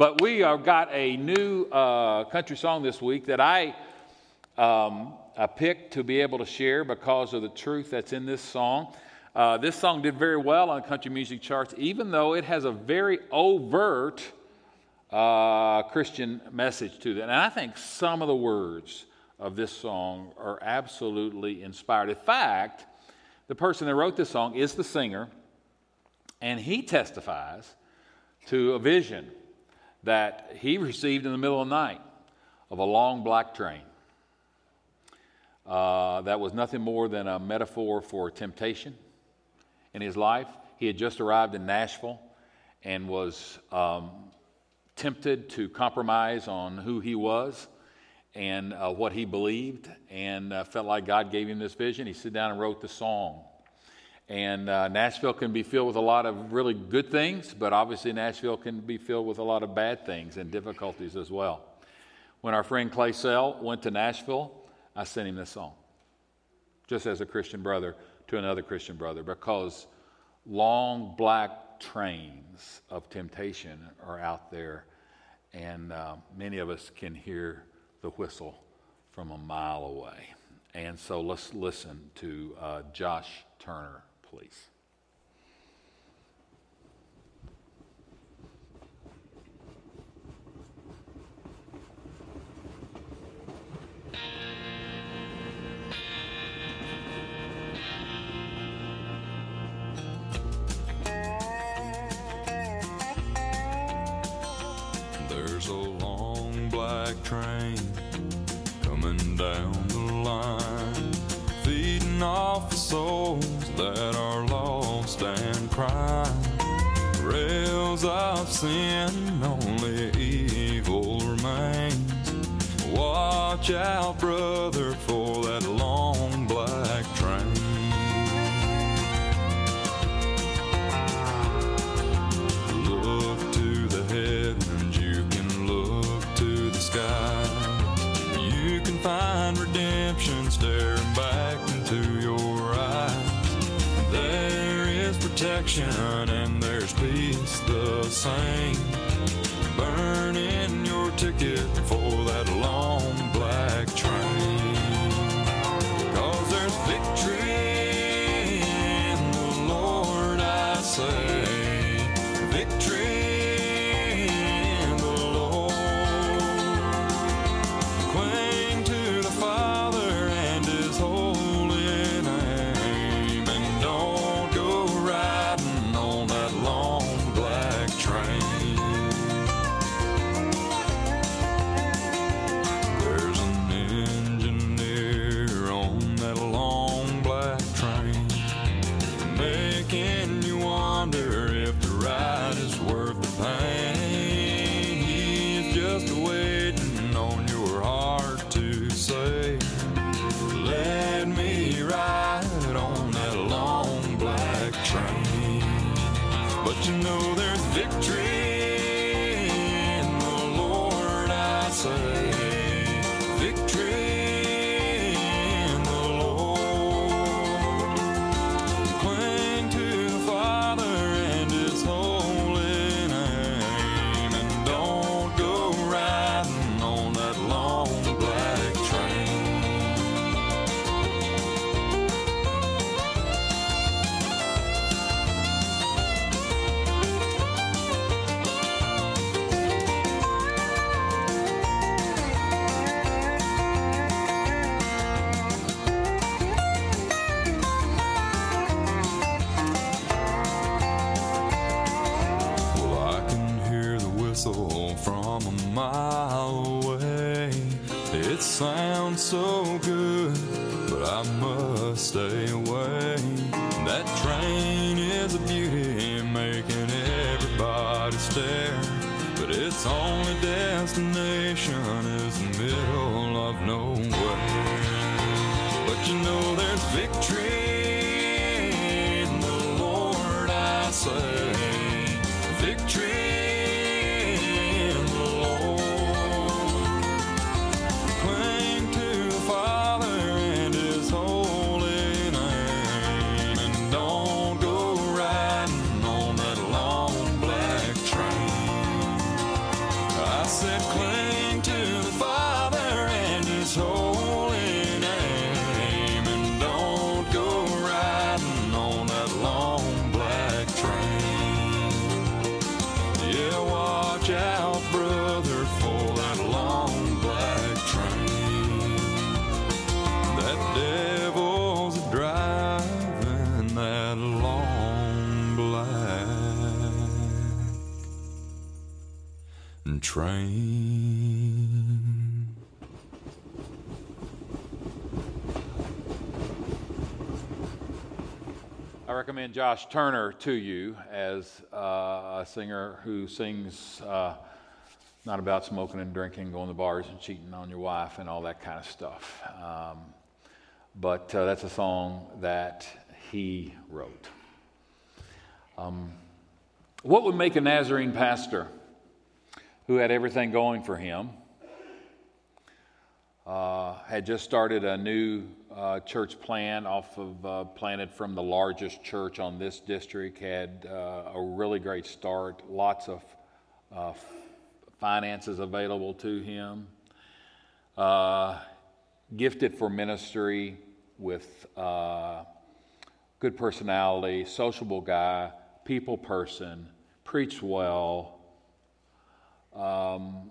But we have got a new uh, country song this week that I, um, I picked to be able to share because of the truth that's in this song. Uh, this song did very well on country music charts, even though it has a very overt uh, Christian message to it. And I think some of the words of this song are absolutely inspired. In fact, the person that wrote this song is the singer, and he testifies to a vision that he received in the middle of the night of a long black train. Uh, that was nothing more than a metaphor for temptation in his life. He had just arrived in Nashville and was um, tempted to compromise on who he was and uh, what he believed, and uh, felt like God gave him this vision. He sat down and wrote the song. And uh, Nashville can be filled with a lot of really good things, but obviously Nashville can be filled with a lot of bad things and difficulties as well. When our friend Clay Sell went to Nashville, I sent him this song, just as a Christian brother to another Christian brother, because long black trains of temptation are out there, and uh, many of us can hear the whistle from a mile away. And so let's listen to uh, Josh Turner please. There's a long black train coming down the line, feeding off the lost crying. Rails of sin, only evil remains. Watch out, brother, Victory mile away. It sounds so good, but I must stay away. Train. I recommend Josh Turner to you as uh, a singer who sings uh, not about smoking and drinking, going to bars and cheating on your wife and all that kind of stuff. Um, but uh, that's a song that he wrote. Um, what would make a Nazarene pastor who had everything going for him? uh, had just started a new uh, church plan off of uh, planted from the largest church on this district had uh, a really great start lots of uh, finances available to him uh, gifted for ministry with good personality sociable guy people person preached well um,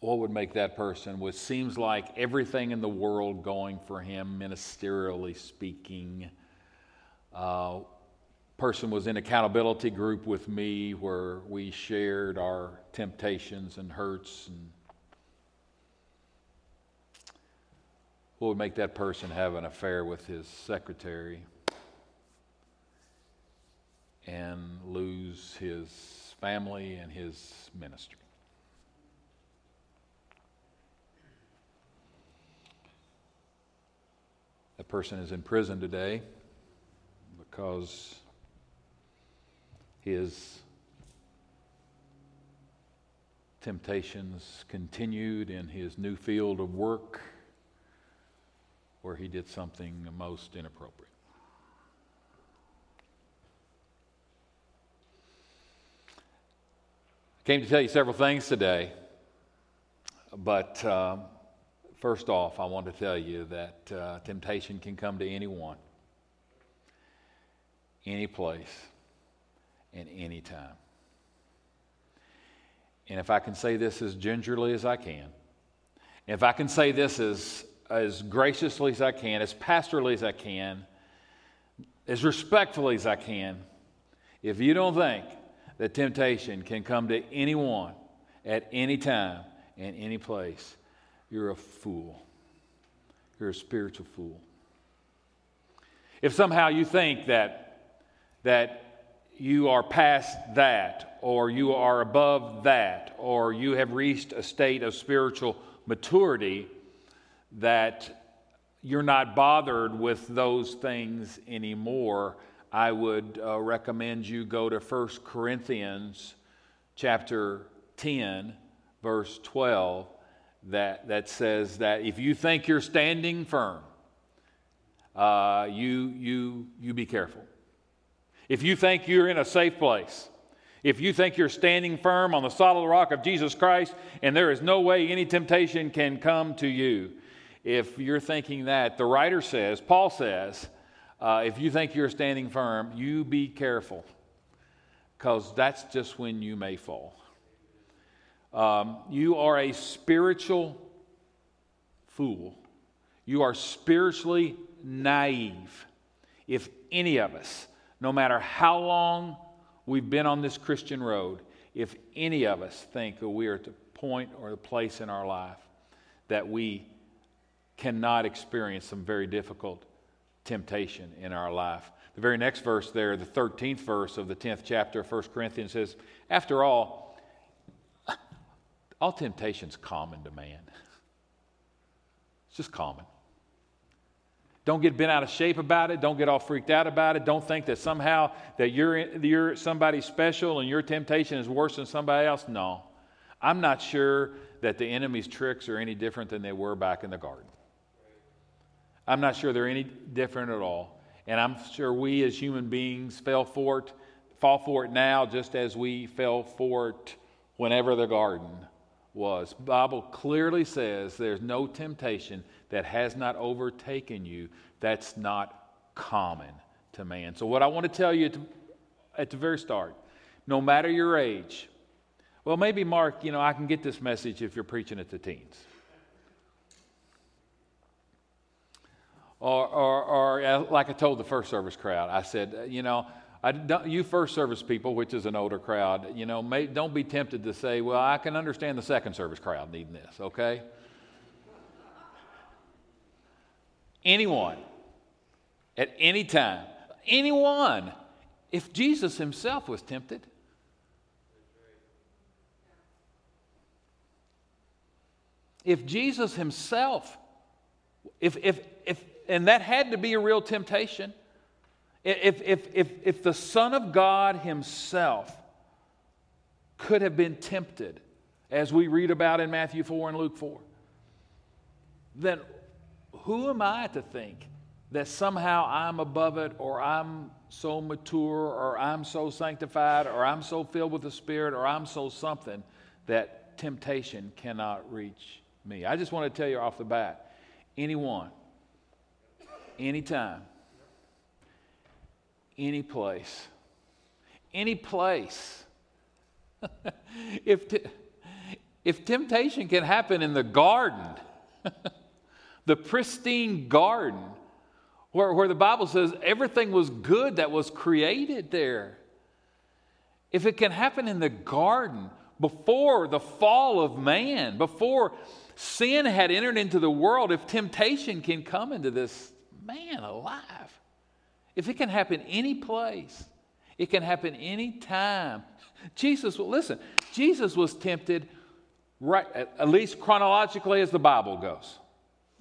what would make that person? What seems like everything in the world going for him ministerially speaking. Uh, person was in accountability group with me where we shared our temptations and hurts and what would make that person have an affair with his secretary and lose his family and his ministry That person is in prison today because his temptations continued in his new field of work where he did something most inappropriate. Came to tell you several things today, but. Um, First off, I want to tell you that uh, temptation can come to anyone, any place, and any time. And if I can say this as gingerly as I can, if I can say this as, as graciously as I can, as pastorally as I can, as respectfully as I can, if you don't think that temptation can come to anyone at any time and any place, you're a fool. You're a spiritual fool. If somehow you think that, that you are past that, or you are above that, or you have reached a state of spiritual maturity that you're not bothered with those things anymore, I would uh, recommend you go to 1 Corinthians chapter 10, verse 12 that, that says that if you think you're standing firm, uh, you, you, you be careful. If you think you're in a safe place, if you think you're standing firm on the solid rock of Jesus Christ and there is no way any temptation can come to you, if you're thinking that, the writer says, Paul says, uh, if you think you're standing firm, you be careful because that's just when you may fall. Um, you are a spiritual fool. You are spiritually naive. If any of us, no matter how long we've been on this Christian road, if any of us think that we are at the point or the place in our life that we cannot experience some very difficult temptation in our life. The very next verse there, the 13th verse of the 10th chapter of 1 Corinthians says, After all, all temptation's common to man. It's just common. Don't get bent out of shape about it. Don't get all freaked out about it. Don't think that somehow that you're, you're somebody special and your temptation is worse than somebody else. No. I'm not sure that the enemy's tricks are any different than they were back in the garden. I'm not sure they're any different at all. And I'm sure we as human beings fell for it, fall for it now just as we fell for it whenever the garden was. Bible clearly says there's no temptation that has not overtaken you that's not common to man. So what I want to tell you at the very start, no matter your age, well, maybe Mark, you know, I can get this message if you're preaching it to teens. Or, or, or like I told the first service crowd, I said, uh, you know, you first service people, which is an older crowd, you know, may, don't be tempted to say, well, I can understand the second service crowd needing this, okay? Anyone, at any time, anyone, if Jesus himself was tempted, if Jesus himself, if, if, if, and that had to be a real temptation, if, if, if, if the Son of God Himself could have been tempted, as we read about in Matthew 4 and Luke 4, then who am I to think that somehow I'm above it or I'm so mature or I'm so sanctified or I'm so filled with the Spirit or I'm so something that temptation cannot reach me? I just want to tell you off the bat anyone, anytime, any place. Any place. if, t- if temptation can happen in the garden, the pristine garden, where, where the Bible says everything was good that was created there, if it can happen in the garden before the fall of man, before sin had entered into the world, if temptation can come into this man alive, if it can happen any place, it can happen any time. Jesus, listen, Jesus was tempted right, at least chronologically as the Bible goes.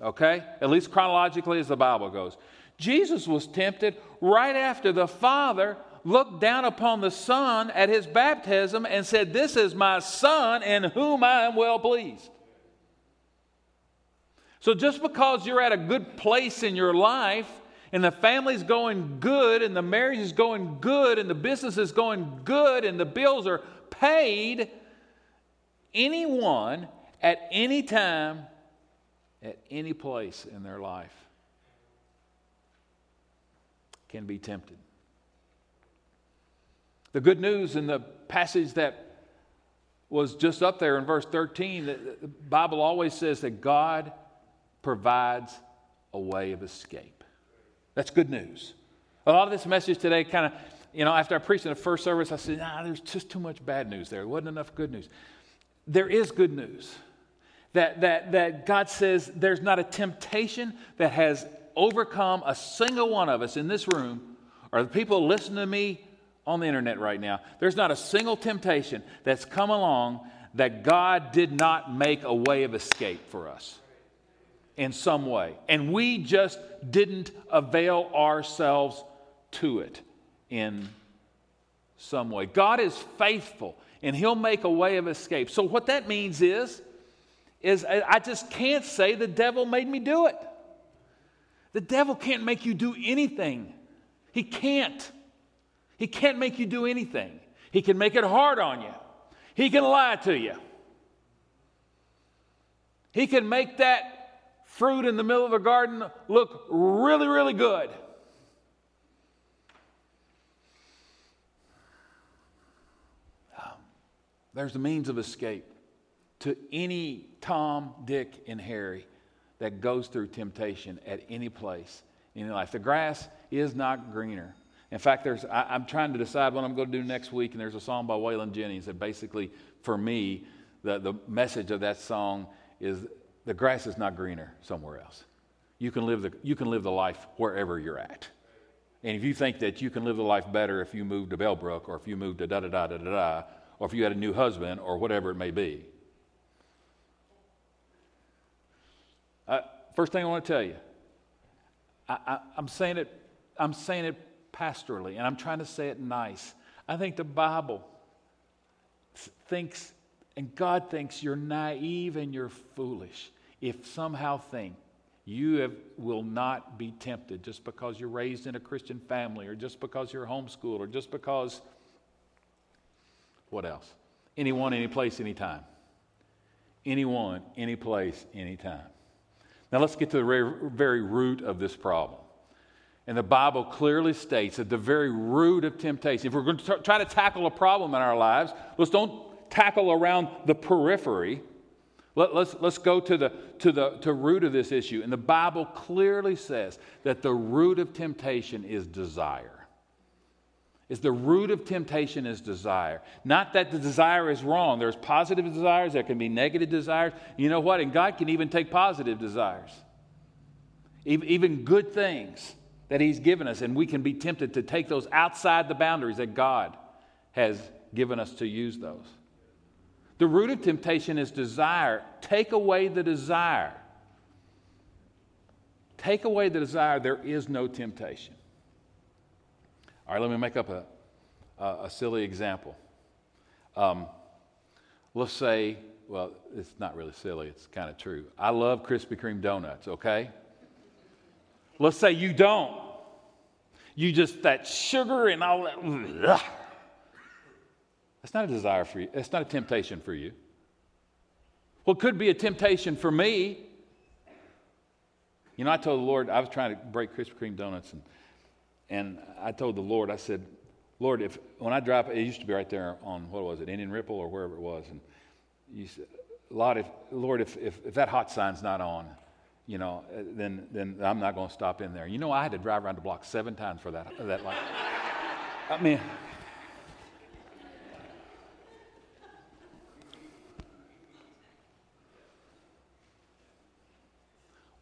Okay? At least chronologically as the Bible goes. Jesus was tempted right after the Father looked down upon the Son at his baptism and said, This is my Son in whom I am well pleased. So just because you're at a good place in your life and the family's going good and the marriage is going good and the business is going good and the bills are paid, anyone at any time, at any place in their life can be tempted. The good news in the passage that was just up there in verse 13, the Bible always says that God provides a way of escape. That's good news. A lot of this message today kind of, you know, after I preached in the first service, I said, nah, there's just too much bad news there. There wasn't enough good news. There is good news. That, that, that God says there's not a temptation that has overcome a single one of us in this room or the people listening to me on the internet right now. There's not a single temptation that's come along that God did not make a way of escape for us in some way. And we just didn't avail ourselves to it in some way. God is faithful and he'll make a way of escape. So what that means is is I just can't say the devil made me do it. The devil can't make you do anything. He can't. He can't make you do anything. He can make it hard on you. He can lie to you. He can make that fruit in the middle of a garden look really, really good. Um, there's a means of escape to any Tom, Dick, and Harry that goes through temptation at any place in life. The grass is not greener. In fact, there's, I, am trying to decide what I'm going to do next week, and there's a song by Waylon Jennings that basically, for me, the, the message of that song is the grass is not greener somewhere else. You can live the, you can live the life wherever you're at. And if you think that you can live the life better if you move to Bellbrook or if you move to da da da da da da, or if you had a new husband or whatever it may be. Uh, first thing I want to tell you, I, I'm saying it, I'm saying it pastorally, and I'm trying to say it nice. I think the Bible thinks, and God thinks you're naive and you're foolish if somehow think you have, will not be tempted just because you're raised in a Christian family or just because you're homeschooled or just because what else? Anyone, any place, anytime. Anyone, any place, anytime. Now let's get to the very, very root of this problem. And the Bible clearly states that the very root of temptation, if we're going to try to tackle a problem in our lives, let's don't tackle around the periphery. Let, us let's, let's go to the to the to root of this issue. And the Bible clearly says that the root of temptation is desire. Is the root of temptation is desire. Not that the desire is wrong. There's positive desires, there can be negative desires. You know what? And God can even take positive desires. Even good things that He's given us, and we can be tempted to take those outside the boundaries that God has given us to use those. The root of temptation is desire. Take away the desire. Take away the desire, there is no temptation. All right, let me make up a, a, a silly example. Um, let's say, well, it's not really silly, it's kind of true. I love Krispy Kreme donuts, okay? Let's say you don't. You just, that sugar and all that. Ugh. That's not a desire for you. That's not a temptation for you. Well, it could be a temptation for me. You know, I told the Lord, I was trying to break Krispy Kreme donuts, and, and I told the Lord, I said, Lord, if when I drive, it used to be right there on, what was it, Indian Ripple or wherever it was, and you said, Lord, if, Lord, if, if, if that hot sign's not on, you know, uh, then, then I'm not going to stop in there. You know, I had to drive around the block seven times for that, that light. I mean,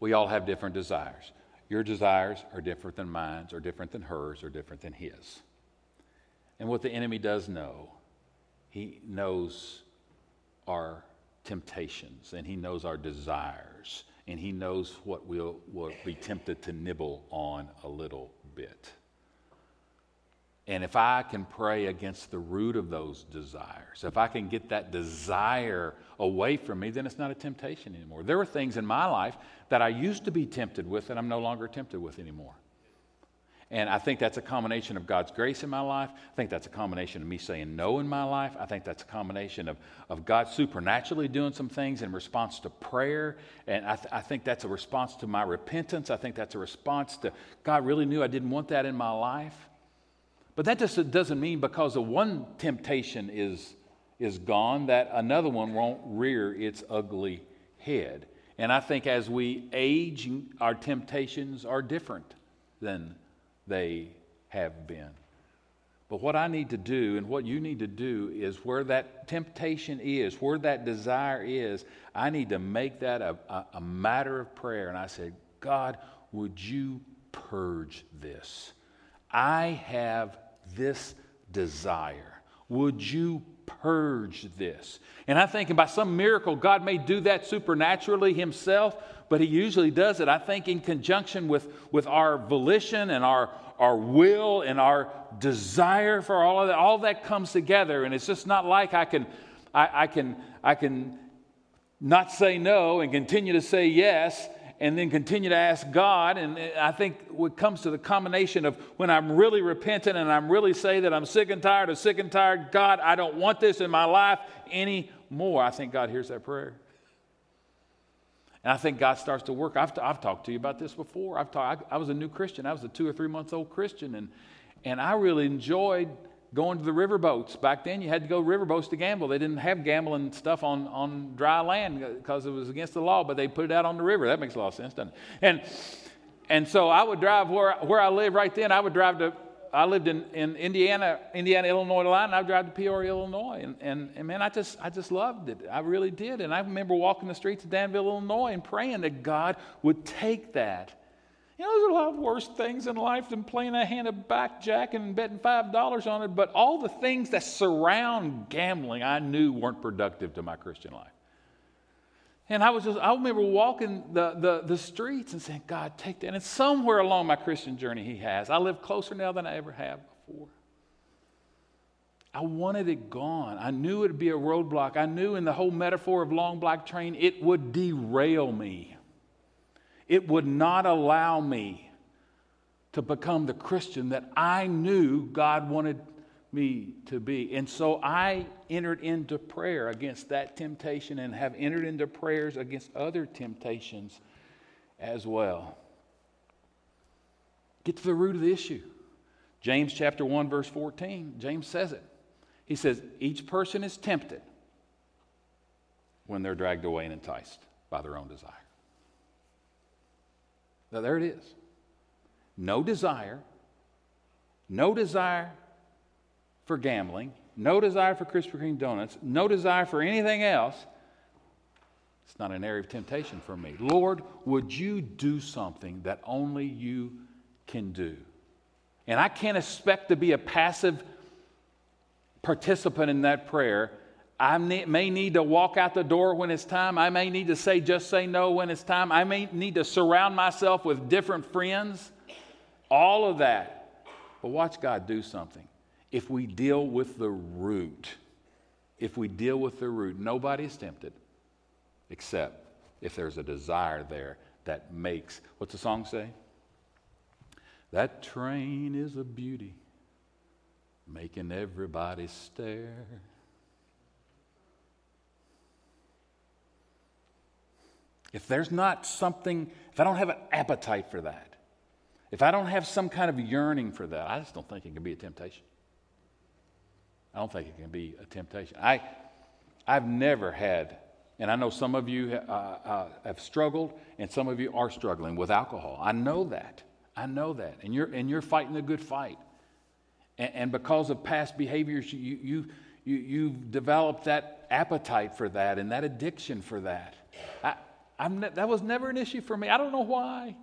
we all have different desires. Your desires are different than mine, or different than hers, or different than his. And what the enemy does know, he knows our temptations, and he knows our desires, and he knows what we'll, will be tempted to nibble on a little bit. And if I can pray against the root of those desires, if I can get that desire away from me, then it's not a temptation anymore. There are things in my life that I used to be tempted with that I'm no longer tempted with anymore. And I think that's a combination of God's grace in my life. I think that's a combination of me saying no in my life. I think that's a combination of, of God supernaturally doing some things in response to prayer. And I, th- I think that's a response to my repentance. I think that's a response to God really knew I didn't want that in my life. But that just doesn't mean because of one temptation is, is gone that another one won't rear its ugly head. And I think as we age, our temptations are different than they have been. But what I need to do and what you need to do is where that temptation is, where that desire is, I need to make that a, a, a matter of prayer. And I said, God, would you purge this? I have this desire. Would you purge this? And I think by some miracle, God may do that supernaturally Himself, but He usually does it, I think, in conjunction with, with our volition and our, our will and our desire for all of that. All that comes together, and it's just not like I can, I, I can, I can not say no and continue to say yes and then continue to ask God. And I think what comes to the combination of when I'm really repentant and I'm really say that I'm sick and tired of sick and tired, God, I don't want this in my life anymore. I think God hears that prayer. And I think God starts to work. I've, I've talked to you about this before. I've talked, I, I was a new Christian. I was a two or three months old Christian. And, and I really enjoyed going to the riverboats. Back then, you had to go riverboats to gamble. They didn't have gambling stuff on, on dry land because it was against the law, but they put it out on the river. That makes a lot of sense, doesn't it? And, and so I would drive where, where I live right then. I would drive to, I lived in, in Indiana, Indiana, Illinois line, and I would drive to Peoria, Illinois. And, and, and man, I just, I just loved it. I really did. And I remember walking the streets of Danville, Illinois, and praying that God would take that you know, there's a lot worse things in life than playing a hand of blackjack and betting $5 on it, but all the things that surround gambling I knew weren't productive to my Christian life. And I was just, I remember walking the, the, the streets and saying, God, take that. And somewhere along my Christian journey, He has. I live closer now than I ever have before. I wanted it gone. I knew it would be a roadblock. I knew in the whole metaphor of long black train, it would derail me. It would not allow me to become the Christian that I knew God wanted me to be. And so I entered into prayer against that temptation and have entered into prayers against other temptations as well. Get to the root of the issue. James chapter 1 verse 14, James says it. He says each person is tempted when they're dragged away and enticed by their own desire. Now there it is. No desire, no desire for gambling, no desire for Krispy Kreme donuts, no desire for anything else, it's not an area of temptation for me. Lord, would you do something that only you can do? And I can't expect to be a passive participant in that prayer. I may need to walk out the door when it's time. I may need to say, just say no when it's time. I may need to surround myself with different friends. All of that. But watch God do something if we deal with the root, if we deal with the root, nobody's tempted except if there's a desire there that makes, what's the song say? That train is a beauty, making everybody stare. If there's not something, if I don't have an appetite for that, if I don't have some kind of yearning for that, I just don't think it can be a temptation. I don't think it can be a temptation. I, I've never had, and I know some of you uh, uh, have struggled, and some of you are struggling with alcohol. I know that. I know that. And you're, and you're fighting a good fight. And, and because of past behaviors, you, you, you, you've developed that appetite for that and that addiction for that. I, ne- that was never an issue for me. I don't know why.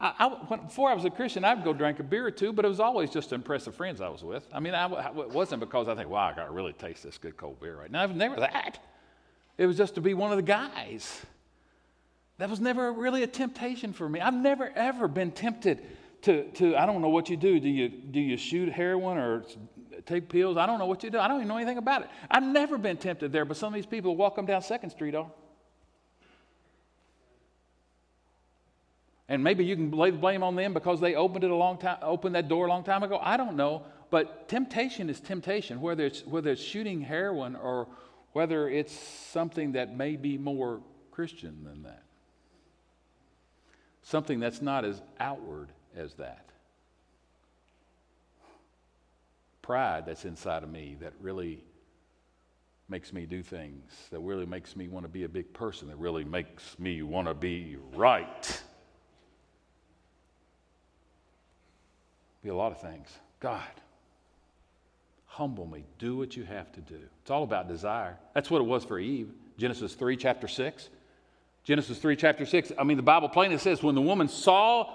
I, I, when, before I was a Christian, I'd go drink a beer or two, but it was always just to impress the friends I was with. I mean, I, it wasn't because I think, wow, I got to really taste this good cold beer right now. It was never that. It was just to be one of the guys. That was never really a temptation for me. I've never, ever been tempted to, to I don't know what you do. Do you, do you shoot heroin or take pills? I don't know what you do. I don't even know anything about it. I've never been tempted there, but some of these people walk them down Second Street are. And maybe you can lay the blame on them because they opened it a long time, opened that door a long time ago. I don't know. But temptation is temptation, whether it's, whether it's shooting heroin or whether it's something that may be more Christian than that. Something that's not as outward as that. Pride that's inside of me that really makes me do things, that really makes me want to be a big person, that really makes me want to be right. Be a lot of things. God, humble me. Do what you have to do. It's all about desire. That's what it was for Eve. Genesis 3, chapter 6. Genesis 3, chapter 6. I mean, the Bible plainly says when the woman saw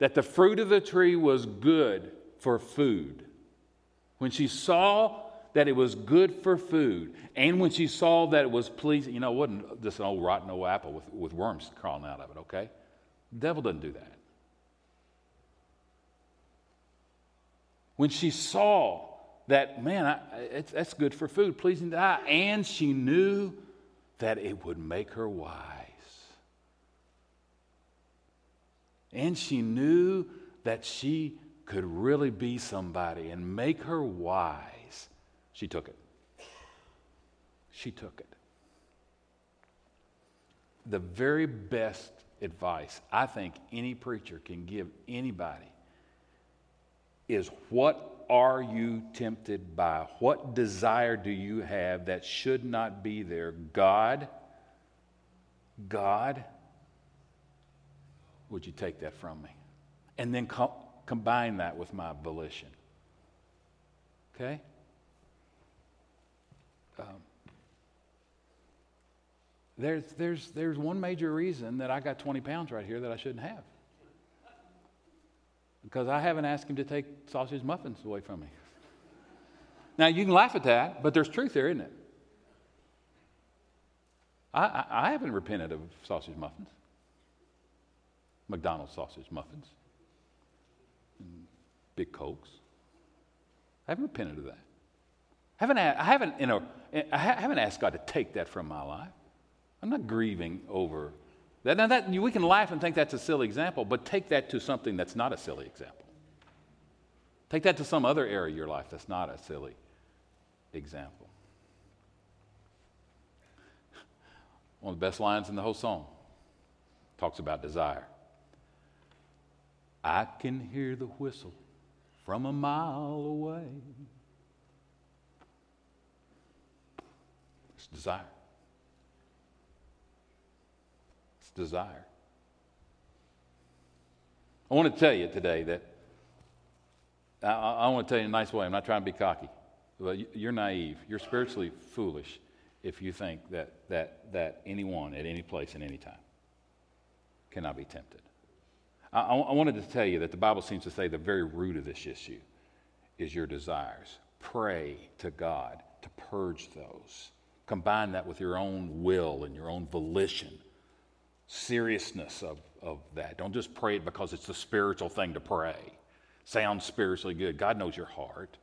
that the fruit of the tree was good for food, when she saw that it was good for food, and when she saw that it was pleasing, you know, it wasn't just an old rotten old apple with, with worms crawling out of it, okay? The devil doesn't do that. When she saw that, man, I, that's good for food, pleasing to eye, and she knew that it would make her wise. And she knew that she could really be somebody and make her wise. She took it. She took it. The very best advice I think any preacher can give anybody is what are you tempted by? What desire do you have that should not be there? God, God, would you take that from me? And then co- combine that with my volition. Okay? Um, there's, there's, there's one major reason that I got 20 pounds right here that I shouldn't have because I haven't asked him to take sausage muffins away from me. Now, you can laugh at that, but there's truth there, isn't it? I, I, I haven't repented of sausage muffins, McDonald's sausage muffins, big Cokes. I haven't repented of that. I haven't, I haven't, you know, I haven't asked God to take that from my life. I'm not grieving over now, that, we can laugh and think that's a silly example, but take that to something that's not a silly example. Take that to some other area of your life that's not a silly example. One of the best lines in the whole song talks about desire. I can hear the whistle from a mile away. It's desire. It's desire. I want to tell you today that I, I want to tell you in a nice way. I'm not trying to be cocky. But you're naive. You're spiritually foolish if you think that, that, that anyone at any place and any time cannot be tempted. I, I wanted to tell you that the Bible seems to say the very root of this issue is your desires. Pray to God to purge those. Combine that with your own will and your own volition, seriousness of, of that. Don't just pray it because it's the spiritual thing to pray. Sounds spiritually good. God knows your heart.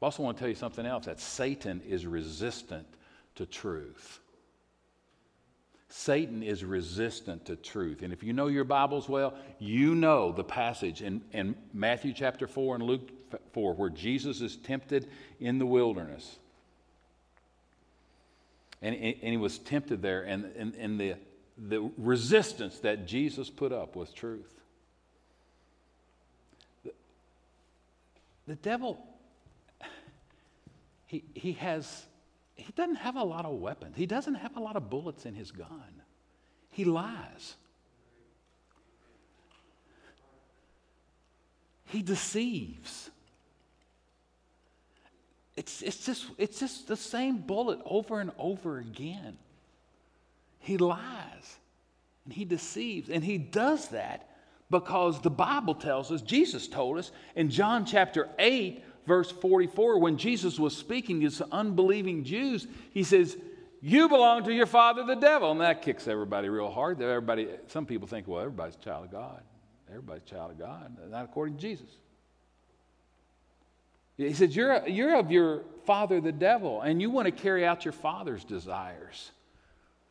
I also want to tell you something else that Satan is resistant to truth. Satan is resistant to truth. And if you know your Bibles well, you know the passage in, in Matthew chapter 4 and Luke 4 where Jesus is tempted in the wilderness. And, and he was tempted there, and, and, and the, the resistance that Jesus put up was truth. The, the devil, he, he has he doesn't have a lot of weapons. He doesn't have a lot of bullets in his gun. He lies. He deceives. It's, it's, just, it's just the same bullet over and over again. He lies and he deceives. And he does that because the Bible tells us, Jesus told us in John chapter 8, verse 44, when Jesus was speaking to the unbelieving Jews, he says, You belong to your father, the devil. And that kicks everybody real hard. Everybody, some people think, well, everybody's a child of God. Everybody's a child of God. Not according to Jesus. He said, you're, you're of your father, the devil, and you want to carry out your father's desires.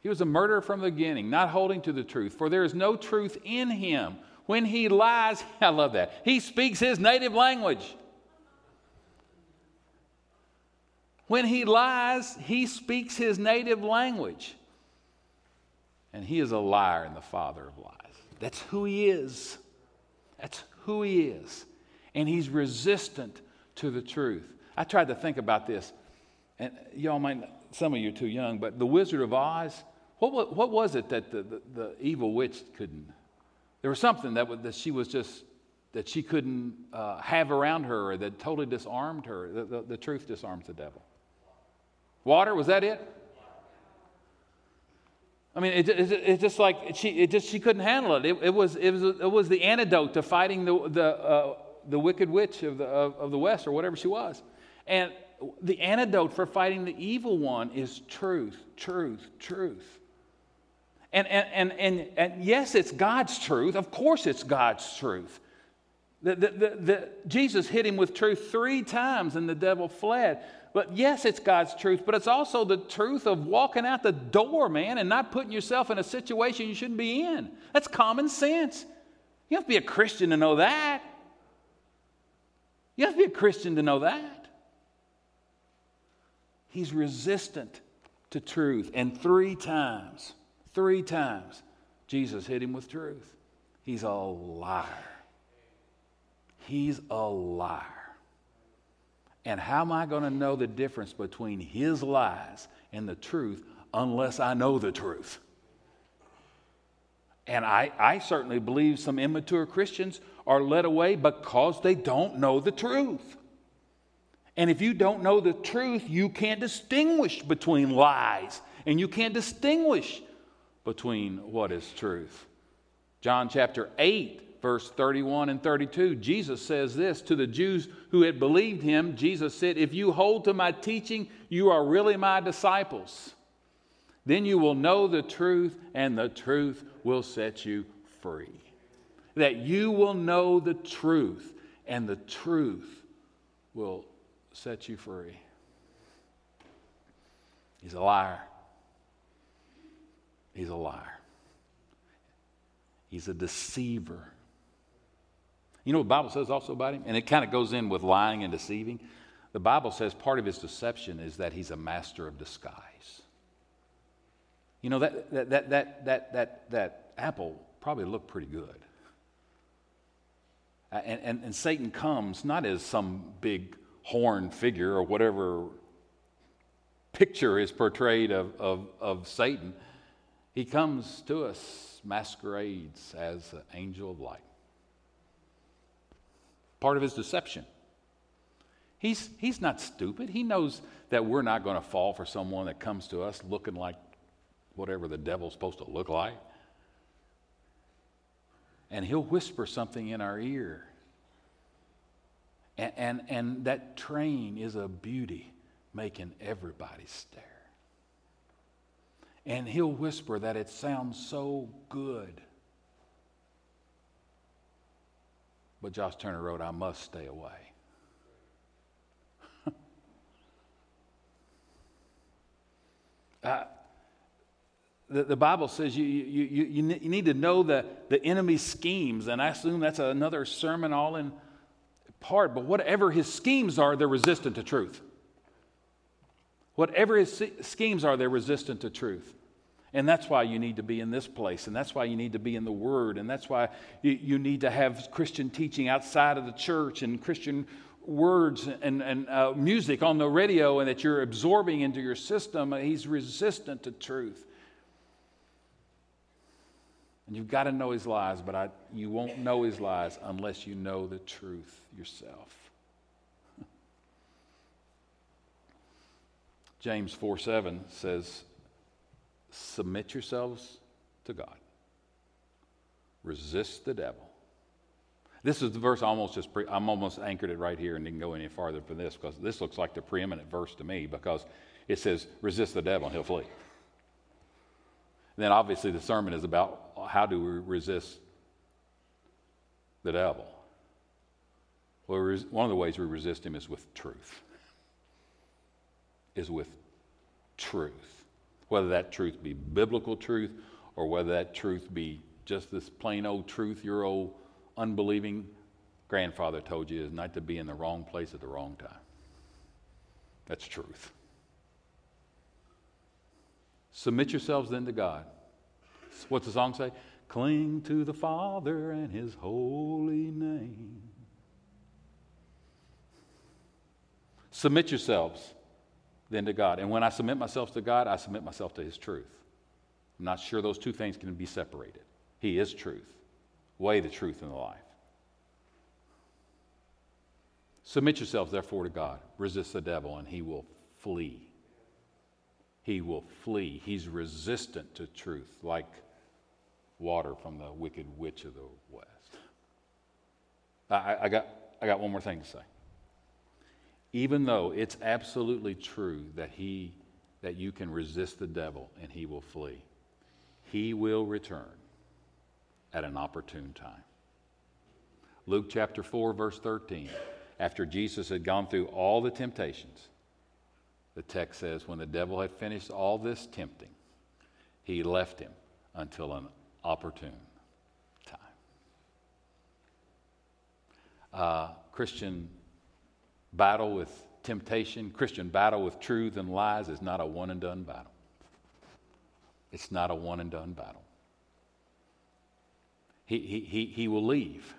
He was a murderer from the beginning, not holding to the truth, for there is no truth in him. When he lies, I love that. He speaks his native language. When he lies, he speaks his native language. And he is a liar and the father of lies. That's who he is. That's who he is. And he's resistant to the truth. I tried to think about this, and y'all might, some of you are too young, but the Wizard of Oz, what, what was it that the, the, the evil witch couldn't? There was something that, that she was just, that she couldn't uh, have around her that totally disarmed her. The, the, the truth disarms the devil. Water, was that it? I mean, it, it, it's just like she, it just, she couldn't handle it. It, it, was, it, was, it was the antidote to fighting the, the, uh, the wicked witch of the, of, of the West or whatever she was. And the antidote for fighting the evil one is truth, truth, truth. And, and, and, and, and yes, it's God's truth. Of course, it's God's truth. The, the, the, the, Jesus hit him with truth three times and the devil fled. But yes, it's God's truth, but it's also the truth of walking out the door, man, and not putting yourself in a situation you shouldn't be in. That's common sense. You have to be a Christian to know that. You have to be a Christian to know that. He's resistant to truth. And three times, three times, Jesus hit him with truth. He's a liar. He's a liar. And how am I going to know the difference between his lies and the truth unless I know the truth? And I, I certainly believe some immature Christians are led away because they don't know the truth. And if you don't know the truth, you can't distinguish between lies and you can't distinguish between what is truth. John chapter 8 verse 31 and 32, Jesus says this to the Jews who had believed him. Jesus said, If you hold to my teaching, you are really my disciples. Then you will know the truth, and the truth will set you free. That you will know the truth, and the truth will set you free. He's a liar. He's a liar. He's a deceiver. You know what the Bible says also about him? And it kind of goes in with lying and deceiving. The Bible says part of his deception is that he's a master of disguise. You know, that, that, that, that, that, that, that apple probably looked pretty good. And, and, and Satan comes not as some big horn figure or whatever picture is portrayed of, of, of Satan. He comes to us, masquerades as an angel of light. Part of his deception. He's, he's not stupid. He knows that we're not going to fall for someone that comes to us looking like whatever the devil's supposed to look like and he'll whisper something in our ear. And, and, and that train is a beauty, making everybody stare. And he'll whisper that it sounds so good. But Josh Turner wrote, I must stay away. uh, the, the Bible says you, you, you, you need to know the, the enemy's schemes, and I assume that's another sermon all in part, but whatever his schemes are, they're resistant to truth. Whatever his schemes are, they're resistant to truth. And that's why you need to be in this place, and that's why you need to be in the Word, and that's why you, you need to have Christian teaching outside of the church and Christian words and, and uh, music on the radio, and that you're absorbing into your system. He's resistant to truth. And you've got to know his lies, but I, you won't know his lies unless you know the truth yourself. James 4 7 says, Submit yourselves to God, resist the devil. This is the verse I almost just pre- I'm almost anchored it right here and didn't go any farther for this because this looks like the preeminent verse to me because it says resist the devil and he'll flee. And then obviously the sermon is about how do we resist the devil? Well, one of the ways we resist him is with truth. Is with truth. Whether that truth be biblical truth or whether that truth be just this plain old truth your old unbelieving grandfather told you is not to be in the wrong place at the wrong time. That's truth. Submit yourselves then to God. What's the song say? Cling to the Father and His holy name. Submit yourselves then to God. And when I submit myself to God, I submit myself to His truth. I'm not sure those two things can be separated. He is truth, way, the truth, and the life. Submit yourselves, therefore, to God. Resist the devil, and he will flee. He will flee. He's resistant to truth, like water from the wicked witch of the west. I, I, got, I got one more thing to say. Even though it's absolutely true that, he, that you can resist the devil and he will flee, he will return at an opportune time. Luke chapter 4, verse 13. After Jesus had gone through all the temptations, the text says, when the devil had finished all this tempting, he left him until an opportune time. Uh, Christian battle with temptation, Christian battle with truth and lies is not a one and done battle. It's not a one and done battle. He, he, he, he will leave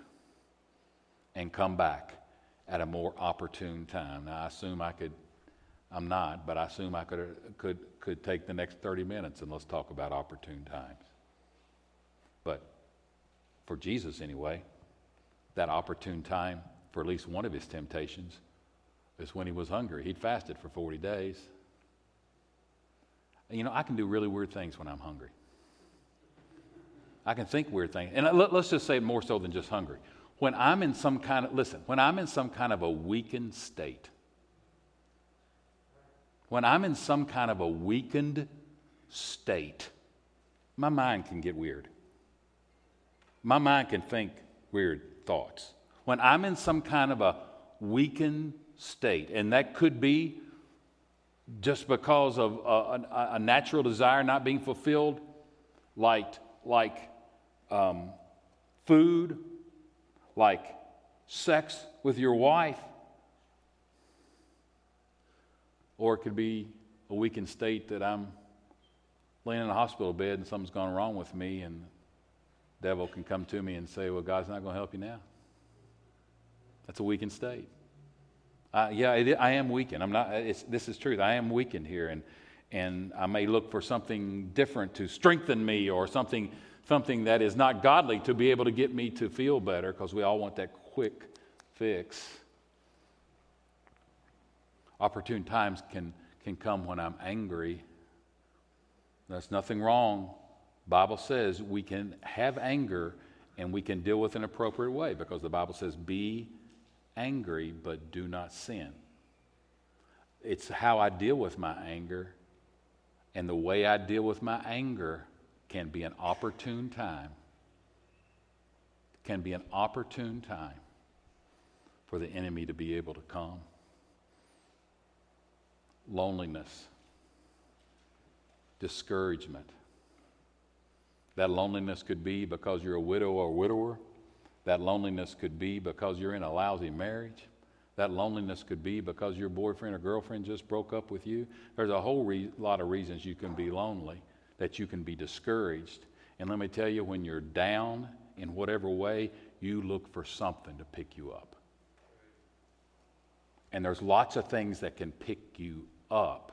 and come back at a more opportune time. Now, I assume I could, I'm not, but I assume I could, could, could take the next 30 minutes and let's talk about opportune times. But for Jesus, anyway, that opportune time for at least one of his temptations is when he was hungry. He'd fasted for 40 days. You know, I can do really weird things when I'm hungry. I can think weird things. And let, us just say more so than just hungry. When I'm in some kind of, listen, when I'm in some kind of a weakened state, when I'm in some kind of a weakened state, my mind can get weird my mind can think weird thoughts. When I'm in some kind of a weakened state, and that could be just because of a, a, a natural desire not being fulfilled, like, like um, food, like sex with your wife. Or it could be a weakened state that I'm laying in a hospital bed and something's gone wrong with me, and the devil can come to me and say, Well, God's not going to help you now. That's a weakened state. Uh, yeah, it, I am weakened. I'm not. this is truth. I am weakened here, and and I may look for something different to strengthen me, or something something that is not godly to be able to get me to feel better, because we all want that quick fix. Opportune times can can come when I'm angry. There's nothing wrong. Bible says we can have anger and we can deal with an appropriate way because the Bible says be angry, but do not sin. It's how I deal with my anger, and the way I deal with my anger can be an opportune time. Can be an opportune time for the enemy to be able to come. Loneliness, discouragement. That loneliness could be because you're a widow or a widower. That loneliness could be because you're in a lousy marriage. That loneliness could be because your boyfriend or girlfriend just broke up with you. There's a whole re- lot of reasons you can be lonely, that you can be discouraged. And let me tell you, when you're down in whatever way, you look for something to pick you up. And there's lots of things that can pick you up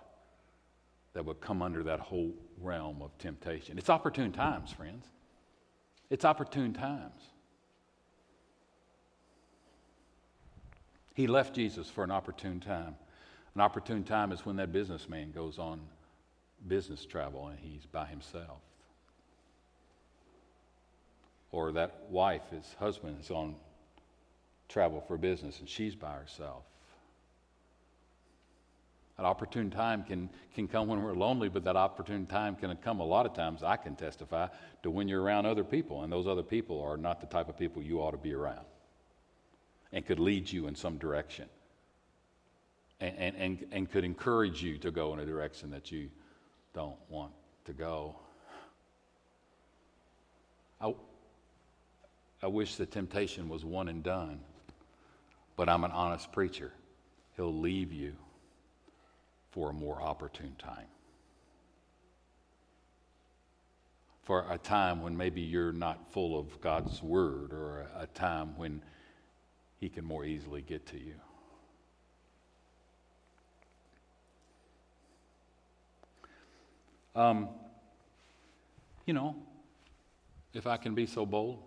that would come under that whole realm of temptation. It's opportune times, friends. It's opportune times. He left Jesus for an opportune time. An opportune time is when that businessman goes on business travel and he's by himself. Or that wife, his husband, is on travel for business and she's by herself. An opportune time can, can come when we're lonely, but that opportune time can come a lot of times, I can testify, to when you're around other people, and those other people are not the type of people you ought to be around and could lead you in some direction and, and, and, and could encourage you to go in a direction that you don't want to go. I, I wish the temptation was one and done, but I'm an honest preacher. He'll leave you for a more opportune time. For a time when maybe you're not full of God's word, or a time when he can more easily get to you. Um, you know, if I can be so bold,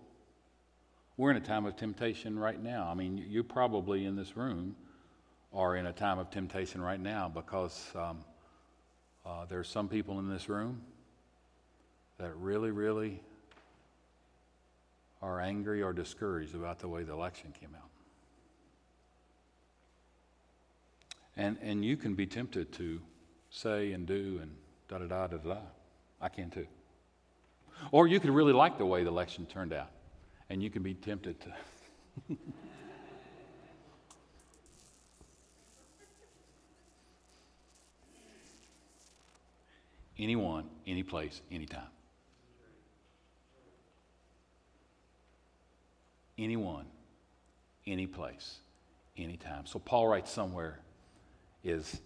we're in a time of temptation right now. I mean, you probably in this room are in a time of temptation right now because um, uh, there's some people in this room that really, really are angry or discouraged about the way the election came out. And, and you can be tempted to say and do and da da da da da. I can too. Or you could really like the way the election turned out, and you can be tempted to. Anyone, any place, anytime. Anyone, any place, anytime. So Paul writes somewhere is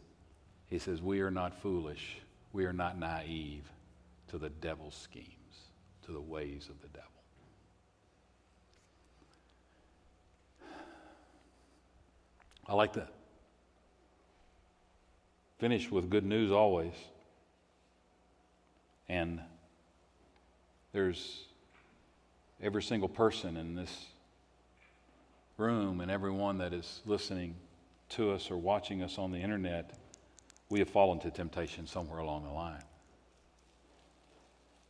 he says, We are not foolish, we are not naive to the devil's schemes, to the ways of the devil. I like that. Finish with good news always. And there's every single person in this room and everyone that is listening to us or watching us on the internet, we have fallen to temptation somewhere along the line.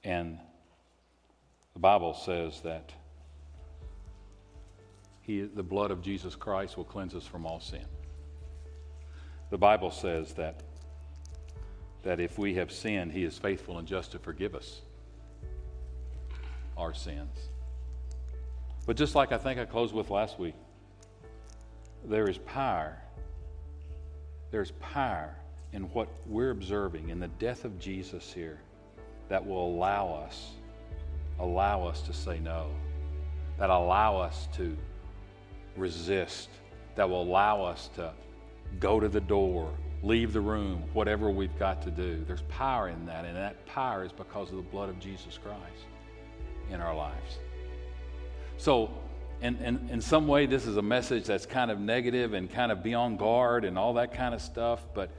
And the Bible says that he, the blood of Jesus Christ will cleanse us from all sin. The Bible says that, that if we have sinned, He is faithful and just to forgive us our sins. But just like I think I closed with last week, there is power there's power in what we're observing in the death of Jesus here that will allow us, allow us to say no, that allow us to resist, that will allow us to go to the door, leave the room, whatever we've got to do. There's power in that, and that power is because of the blood of Jesus Christ in our lives. So, in, in, in some way, this is a message that's kind of negative and kind of be on guard and all that kind of stuff, but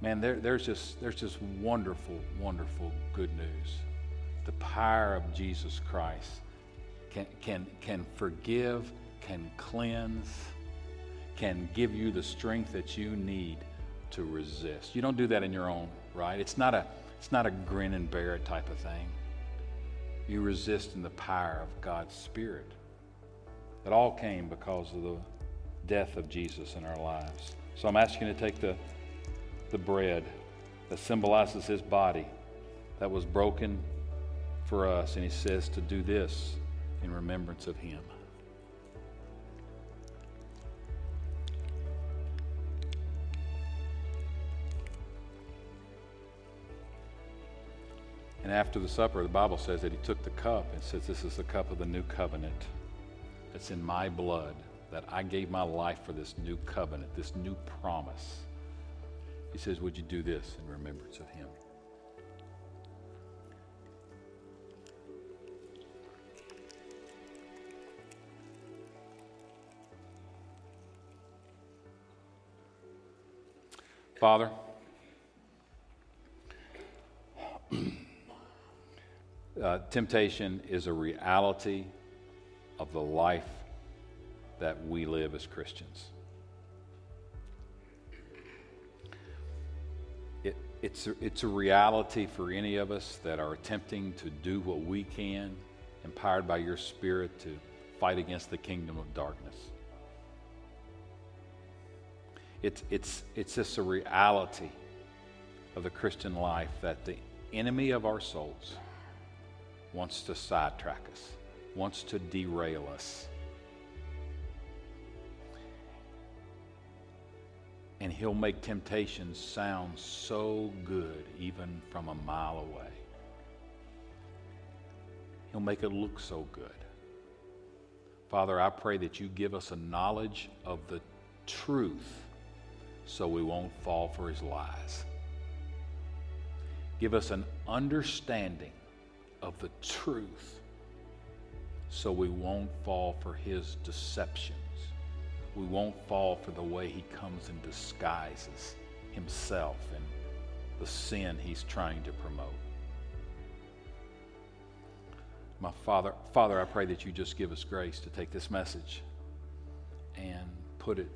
man, there, there's, just, there's just wonderful, wonderful good news. The power of Jesus Christ can, can, can forgive, can cleanse, can give you the strength that you need to resist. You don't do that in your own right. It's not a, it's not a grin and bear it type of thing. You resist in the power of God's Spirit. It all came because of the death of Jesus in our lives. So I'm asking you to take the, the bread that symbolizes his body that was broken for us, and he says to do this in remembrance of him. And after the supper, the Bible says that he took the cup and says, This is the cup of the new covenant that's in my blood, that I gave my life for this new covenant, this new promise. He says, Would you do this in remembrance of him? Father, uh, temptation is a reality of the life that we live as Christians. It, it's, a, it's a reality for any of us that are attempting to do what we can, empowered by your Spirit, to fight against the kingdom of darkness. It's, it's, it's just a reality of the Christian life that the enemy of our souls wants to sidetrack us, wants to derail us. And he'll make temptations sound so good even from a mile away. He'll make it look so good. Father, I pray that you give us a knowledge of the truth so we won't fall for his lies. Give us an understanding of the truth so we won't fall for his deceptions. We won't fall for the way he comes and disguises himself and the sin he's trying to promote. My Father, Father, I pray that you just give us grace to take this message and put it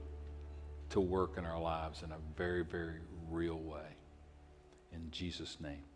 to work in our lives in a very, very real way. In Jesus' name.